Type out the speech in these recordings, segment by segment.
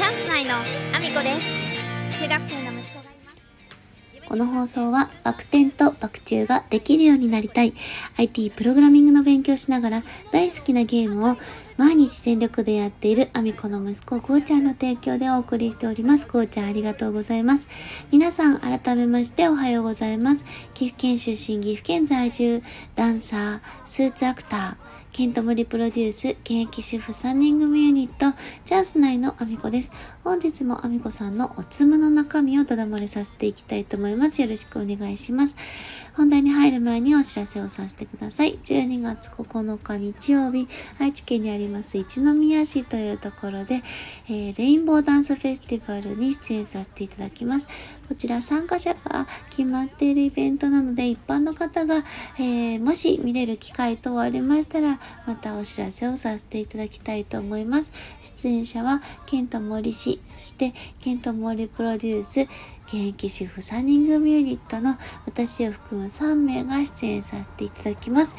チャンス内のアミコです中学生の息子がいますこの放送はバク転とバク宙ができるようになりたい IT プログラミングの勉強しながら大好きなゲームを毎日全力でやっているアミコの息子こうちゃんの提供でお送りしております。こうちゃんありがとうございます。皆さん改めましておはようございます。岐阜県出身岐阜県在住ダンサースーツアクターケントモリプロデュース、現役主婦3人組ユニット、チャンス内のアミコです。本日もアミコさんのおつむの中身をただまれさせていきたいと思います。よろしくお願いします。本題に入る前にお知らせをさせてください。12月9日日曜日、愛知県にあります一宮市というところで、えー、レインボーダンスフェスティバルに出演させていただきます。こちら参加者が決まっているイベントなので、一般の方が、えー、もし見れる機会等ありましたら、またお知らせをさせていただきたいと思います。出演者は、ケント森氏、そしてケント森プロデュース、現役主婦3人組ユニットの私を含む3名が出演させていただきます。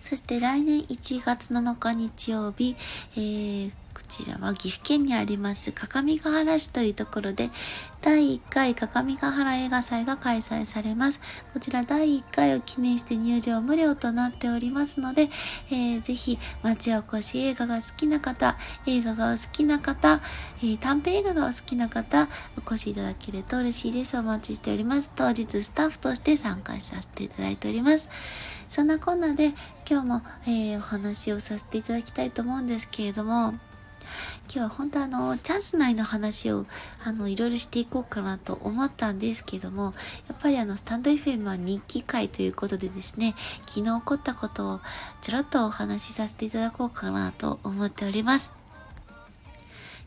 そして来年1月7日日曜日、えー、こちらは岐阜県にあります各務原市というところで第1回各務原映画祭が開催されます。こちら第1回を記念して入場無料となっておりますので、えー、ぜひ町おこし映画が好きな方、映画がお好きな方、えー、短編映画がお好きな方、お越しいただけると嬉しいです。お待ちしております。当日スタッフとして参加させていただいております。そんなこんなで今日も、えー、お話をさせていただきたいと思うんですけれども、今日は本当あの、チャンス内の話を、あの、いろいろしていこうかなと思ったんですけども、やっぱりあの、スタンド FM は日記会ということでですね、昨日起こったことをちょろっとお話しさせていただこうかなと思っております。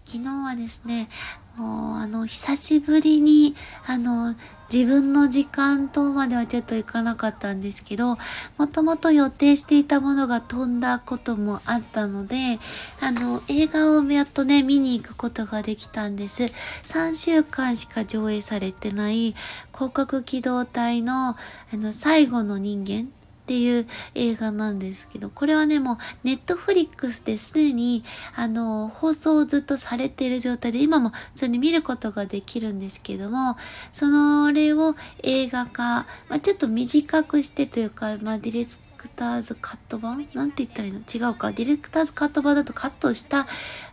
昨日はですね、もう、あの、久しぶりに、あの、自分の時間とまではちょっといかなかったんですけど、もともと予定していたものが飛んだこともあったので、あの、映画をやっとね、見に行くことができたんです。3週間しか上映されてない広角機動隊の、あの、最後の人間っていう映画なんですけど、これはね、もうネットフリックスですでに、あの、放送をずっとされている状態で、今も普通に見ることができるんですけども、それを映画化、まあ、ちょっと短くしてというか、まあ、ディレクターズカット版？なんて言ったらいいの？違うか。ディレクターズカット版だとカットした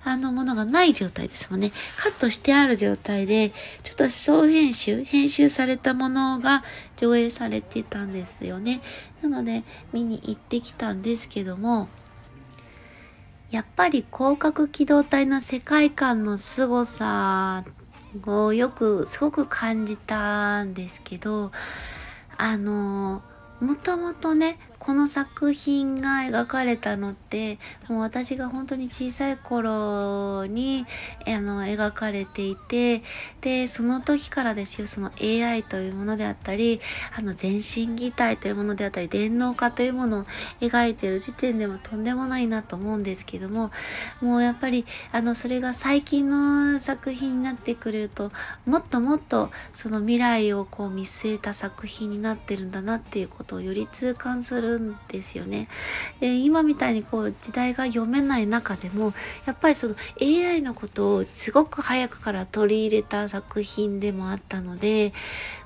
あのものがない状態ですもんね。カットしてある状態で、ちょっと総編集、編集されたものが上映されてたんですよね。なので、見に行ってきたんですけども、やっぱり広角機動隊の世界観の凄さをよく、すごく感じたんですけど、あの、もともとね、この作品が描かれたのってもう私が本当に小さい頃にあの描かれていてでその時からですよその AI というものであったりあの全身擬態というものであったり電脳化というものを描いてる時点でもとんでもないなと思うんですけどももうやっぱりあのそれが最近の作品になってくれるともっともっとその未来をこう見据えた作品になってるんだなっていうことをより痛感するるんですよね。で今みたいにこう時代が読めない中でもやっぱりその AI のことをすごく早くから取り入れた作品でもあったので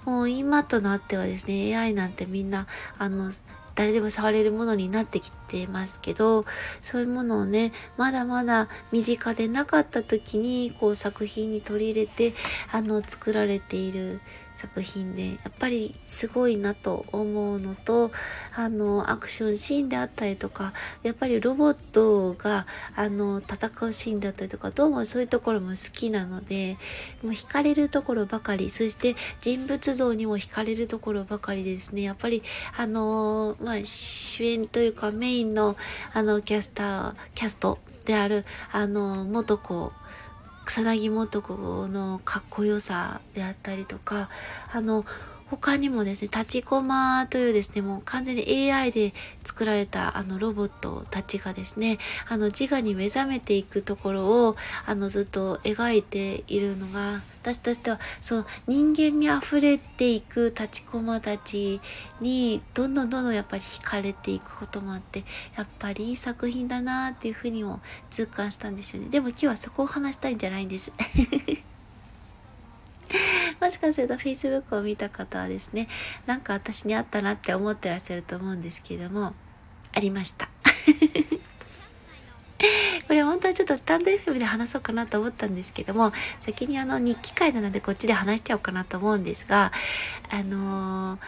もう今となってはですね AI なんてみんなあの誰でも触れるものになってきてますけど、そういうものをね、まだまだ身近でなかった時に、こう作品に取り入れて、あの、作られている作品でやっぱりすごいなと思うのとあのアクションシーンであったりとかやっぱりロボットがあの戦うシーンだったりとかどうもそういうところも好きなのでもう惹かれるところばかりそして人物像にも惹かれるところばかりですね。やっぱりあのまあ主演というかメインのあのキャスターキャストであるあの元子草薙素子のかっこよさであったりとかあの他にもですね、立ちコマというですね、もう完全に AI で作られたあのロボットたちがですね、あの自我に目覚めていくところを、あのずっと描いているのが、私としては、そう人間味あふれていく立ちコマたちに、どんどんどんどんやっぱり惹かれていくこともあって、やっぱりいい作品だなっていうふうにも痛感したんですよね。でも今日はそこを話したいんじゃないんです。もしかすると Facebook を見た方はですね、なんか私にあったなって思ってらっしゃると思うんですけれども、ありました。これ本当はちょっとスタンド FM で話そうかなと思ったんですけども、先にあの日記会なのでこっちで話しちゃおうかなと思うんですが、あのー、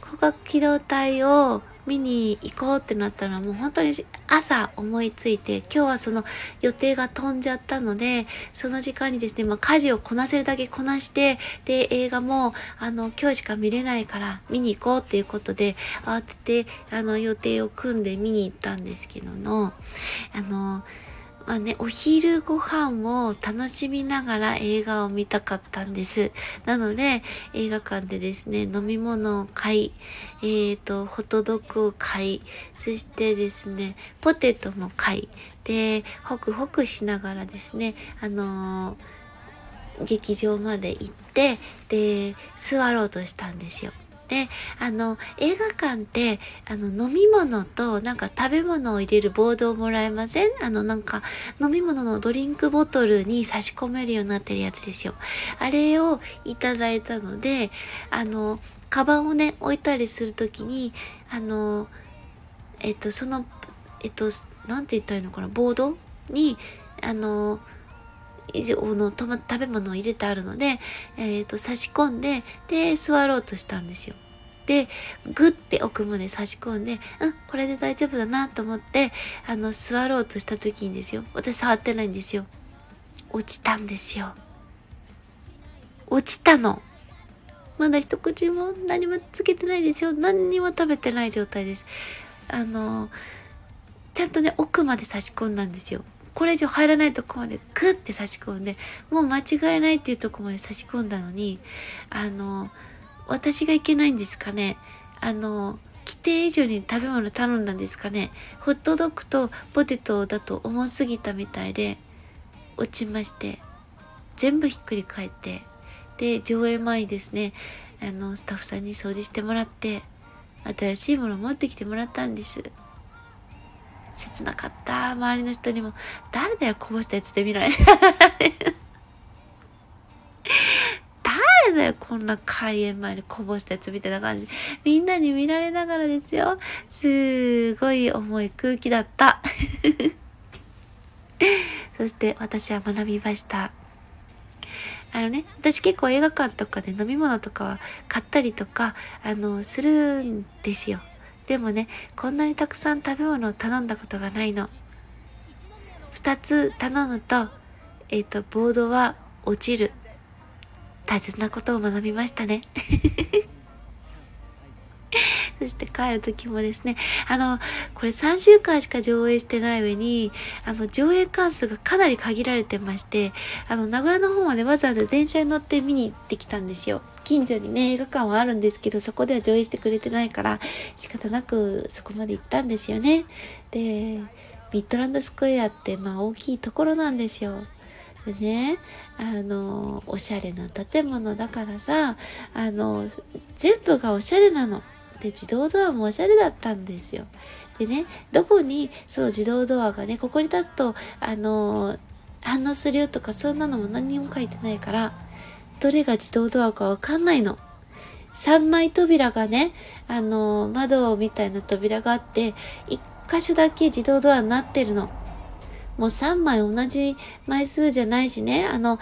光学機動隊を見に行こうってなったらもう本当に朝思いついて、今日はその予定が飛んじゃったので、その時間にですね、まあ家事をこなせるだけこなして、で、映画も、あの、今日しか見れないから見に行こうっていうことで、慌てて、あの、予定を組んで見に行ったんですけどの、あの、まあね、お昼ご飯を楽しみながら映画を見たかったんです。なので、映画館でですね、飲み物を買い、えーと、ホットドッグを買い、そしてですね、ポテトも買い、で、ホクホクしながらですね、あのー、劇場まで行って、で、座ろうとしたんですよ。で、あの、映画館って、あの、飲み物と、なんか食べ物を入れるボードをもらえません？あの、なんか、飲み物のドリンクボトルに差し込めるようになってるやつですよ。あれをいただいたので、あの、カバンをね、置いたりするときに、あの、えっと、その、えっと、なんて言ったらいいのかな、ボードに、あの、以上の食べ物を入れてあるので、えっ、ー、と、差し込んで、で、座ろうとしたんですよ。で、グッて奥まで差し込んで、うん、これで大丈夫だなと思って、あの、座ろうとした時にですよ。私触ってないんですよ。落ちたんですよ。落ちたの。まだ一口も何もつけてないですよ。何にも食べてない状態です。あの、ちゃんとね、奥まで差し込んだんですよ。これ以上入らないとこまでグッて差し込んで、もう間違いないっていうとこまで差し込んだのに、あの、私がいけないんですかね。あの、規定以上に食べ物頼んだんですかね。ホットドッグとポテトだと重すぎたみたいで、落ちまして、全部ひっくり返って、で、上映前にですね、あの、スタッフさんに掃除してもらって、新しいもの持ってきてもらったんです。切なかった。周りの人にも、誰だよ、こぼしたやつで見られ。誰だよ、こんな開演前にこぼしたやつみたいな感じ。みんなに見られながらですよ。すごい重い空気だった。そして私は学びました。あのね、私結構映画館とかで飲み物とかは買ったりとか、あの、するんですよ。でもね、こんなにたくさん食べ物を頼んだことがないの。二つ頼むと、えっ、ー、と、ボードは落ちる。大切なことを学びましたね。そして帰る時もですね、あの、これ3週間しか上映してない上に、あの、上映関数がかなり限られてまして、あの、名古屋の方までわざわざ電車に乗って見に行ってきたんですよ。近所にね、映画館はあるんですけど、そこでは上映してくれてないから、仕方なくそこまで行ったんですよね。で、ミッドランドスクエアって、まあ大きいところなんですよ。でね、あの、おしゃれな建物だからさ、あの、全部がおしゃれなの。で、自動ドアもおしゃれだったんですよ。でね、どこに、そう、自動ドアがね、ここに立つと、あの、反応するよとか、そんなのも何にも書いてないから、どれが自動ドアかわかんないの。3枚扉がね、あの、窓みたいな扉があって、1箇所だけ自動ドアになってるの。もう3枚同じ枚数じゃないしね、あの、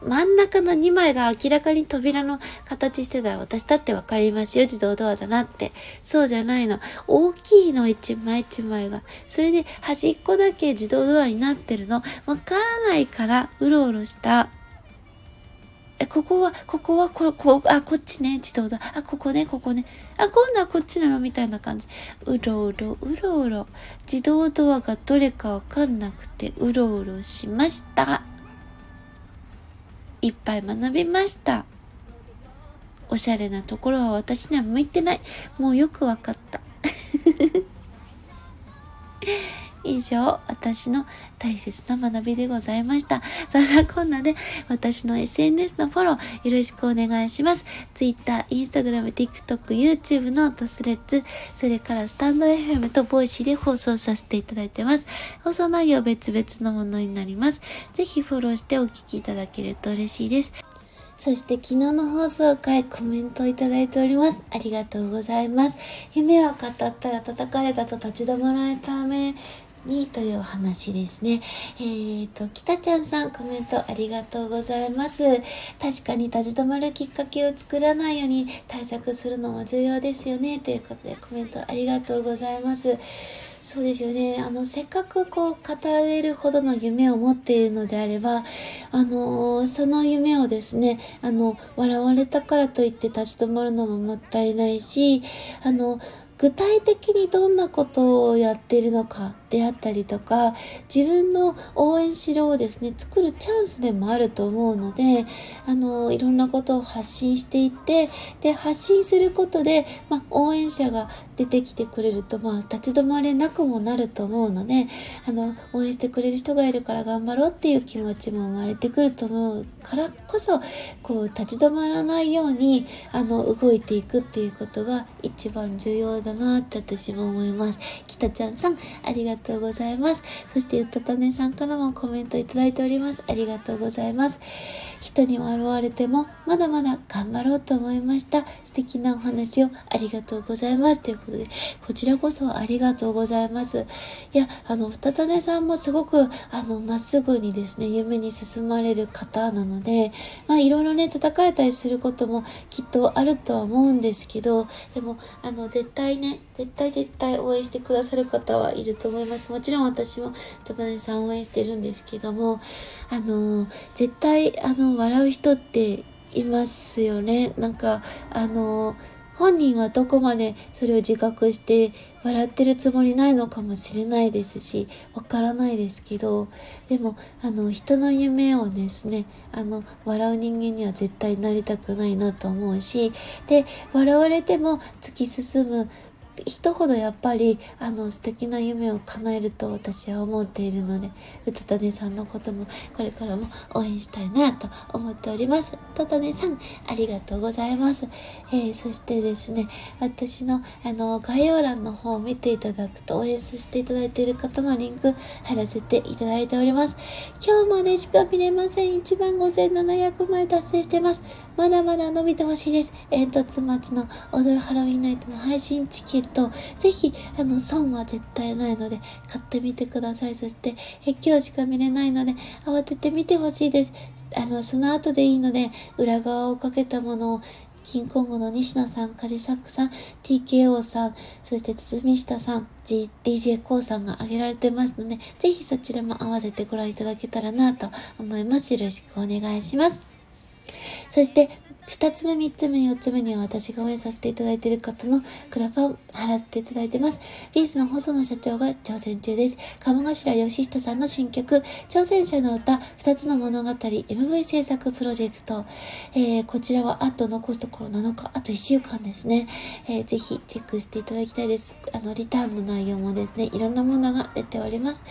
真ん中の2枚が明らかに扉の形してたら私だってわかりますよ。自動ドアだなって。そうじゃないの。大きいの1枚1枚が。それで端っこだけ自動ドアになってるの。わからないからうろうろした。え、ここは、ここは、こ、こ、あ、こっちね、自動ドア。あ、ここね、ここね。あ、今度はこっちなのみたいな感じ。うろうろ、うろうろ。自動ドアがどれかわかんなくて、うろうろしました。いっぱい学びました。おしゃれなところは私には向いてない。もうよくわかった。以上、私の大切な学びでございました。そんなこんなで、私の SNS のフォローよろしくお願いします。Twitter、Instagram、TikTok、YouTube のトスレッツ、それからスタンド FM とボイシーで放送させていただいてます。放送内容別々のものになります。ぜひフォローしてお聞きいただけると嬉しいです。そして昨日の放送回コメントをいただいております。ありがとうございます。夢を語ったら叩かれたと立ち止まられたためにというお話ですね。えーと、北ちゃんさんコメントありがとうございます。確かに立ち止まるきっかけを作らないように対策するのも重要ですよね。ということでコメントありがとうございます。そうですよね。あの、せっかくこう語れるほどの夢を持っているのであれば、あのその夢をですね、あの、笑われたからといって立ち止まるのももったいないし、あの、具体的にどんなことをやっているのかであったりとか、自分の応援しろをですね、作るチャンスでもあると思うので、あの、いろんなことを発信していって、で、発信することで、まあ、応援者が出てきてくれると、まあ、立ち止まれなくもなると思うので、あの、応援してくれる人がいるから頑張ろうっていう気持ちも生まれてくると思うからこそ、こう、立ち止まらないように、あの、動いていくっていうことが一番重要だなって私も思います。北ちゃんさん、ありがとうございます。そして、うたたねさんからもコメントいただいております。ありがとうございます。人に笑われても、まだまだ頑張ろうと思いました。素敵なお話をありがとうございます。ということで、こちらこそありがとうございます。いや、あの、うたたねさんもすごく、あの、まっすぐにですね、夢に進まれる方なので、まあ、いろいろね、叩かれたりすることもきっとあるとは思うんですけど、でも、あの、絶対ね、絶対絶対応援してくださる方はいると思います。もちろん私も、ただねさん応援してるんですけども、あの、絶対、あの、笑う人っていますよね。なんか、あの、本人はどこまでそれを自覚して笑ってるつもりないのかもしれないですし、わからないですけど、でも、あの、人の夢をですね、あの、笑う人間には絶対なりたくないなと思うし、で、笑われても突き進む人ほどやっぱりあの素敵な夢を叶えると私は思っているので歌たたねさんのこともこれからも応援したいなと思っております。歌たねさんありがとうございます、えー、そしてですね私のあの概要欄の方を見ていただくと応援させていただいている方のリンク貼らせていただいております。今日までしか見れません。1万5700枚達成してます。まだまだ伸びてほしいです。煙突町の踊るハロウィンナイトの配信チケットと、ぜひ、あの、損は絶対ないので、買ってみてください。そして、え今日しか見れないので、慌てて見てほしいです。あの、その後でいいので、裏側をかけたものを、キンコングの西野さん、カジサックさん、TKO さん、そして堤下さん、G、DJ コーさんが挙げられてますので、ぜひそちらも合わせてご覧いただけたらなと思います。よろしくお願いします。そして、二つ目、三つ目、四つ目には私が応援させていただいている方のクラファン払っていただいてます。ピースの細野社長が挑戦中です。鴨頭義人さんの新曲、挑戦者の歌、二つの物語、MV 制作プロジェクト。えー、こちらはあと残すところ7日、あと1週間ですね。えー、ぜひチェックしていただきたいです。あの、リターンの内容もですね、いろんなものが出ております。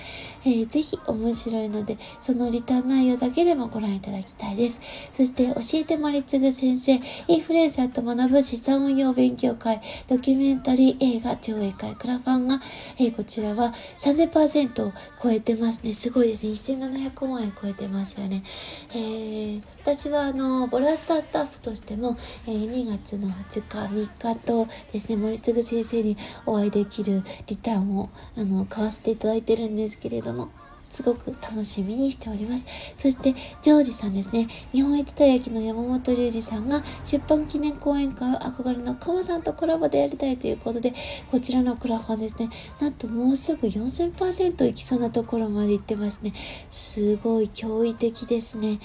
えー、ぜひ面白いので、そのリターン内容だけでもご覧いただきたいです。そして、教えてもりつぐ先生、インフルエンサーと学ぶ資産運用勉強会、ドキュメンタリー映画上映会、クラファンが、え、こちらは3000%を超えてますね。すごいですね。1700万円超えてますよね。えー、私はあの、ボラスタースタッフとしても、え、2月の2日、3日とですね、森次先生にお会いできるリターンを、あの、買わせていただいてるんですけれども、すごく楽しみにしております。そして、ジョージさんですね。日本一たい焼きの山本隆二さんが出版記念講演会を憧れのカマさんとコラボでやりたいということで、こちらのクラファンですね。なんともうすぐ4000%いきそうなところまで行ってますね。すごい驚異的ですね。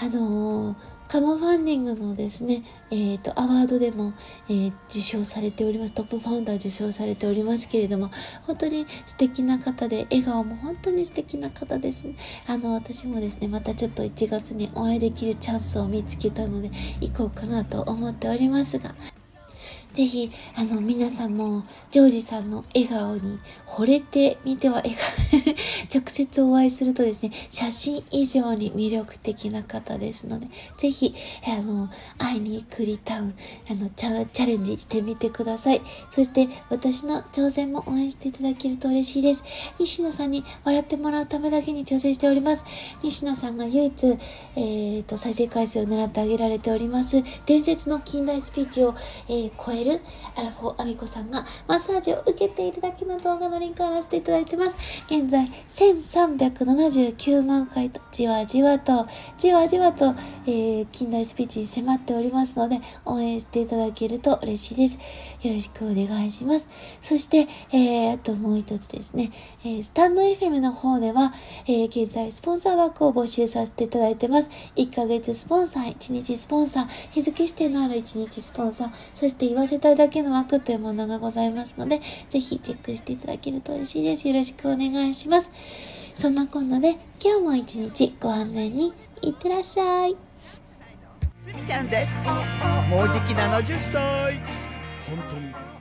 あのーカモファンディングのですね、えっ、ー、と、アワードでも、えー、受賞されております。トップファウンダー受賞されておりますけれども、本当に素敵な方で、笑顔も本当に素敵な方です。あの、私もですね、またちょっと1月にお会いできるチャンスを見つけたので、行こうかなと思っておりますが、ぜひ、あの、皆さんも、ジョージさんの笑顔に惚れてみては、笑 顔直接お会いするとですね、写真以上に魅力的な方ですので、ぜひ、あの、会いに来るタウン、あの、チャチャレンジしてみてください。そして、私の挑戦も応援していただけると嬉しいです。西野さんに笑ってもらうためだけに挑戦しております。西野さんが唯一、えー、と、再生回数を狙ってあげられております、伝説の近代スピーチを、えー、超えるるアラフォーアミコさんがマッサージを受けているだけの動画のリンクを貼らせていただいてます。現在1379万回とじわじわとじわじわと、えー、近代スピーチに迫っておりますので応援していただけると嬉しいです。よろしくお願いします。そして、えー、あともう一つですね、えー、スタンド FM の方では、えー、現在スポンサー枠を募集させていただいてます。1ヶ月スポンサー、1日スポンサー、日付指定のある1日スポンサー、そして言わせたいだけの枠というものがございますので、ぜひチェックしていただけると嬉しいです。よろしくお願いします。そんなこんなで、今日も一日ご安全にいってらっしゃい。すみちゃんです。もうじき70歳。本当に。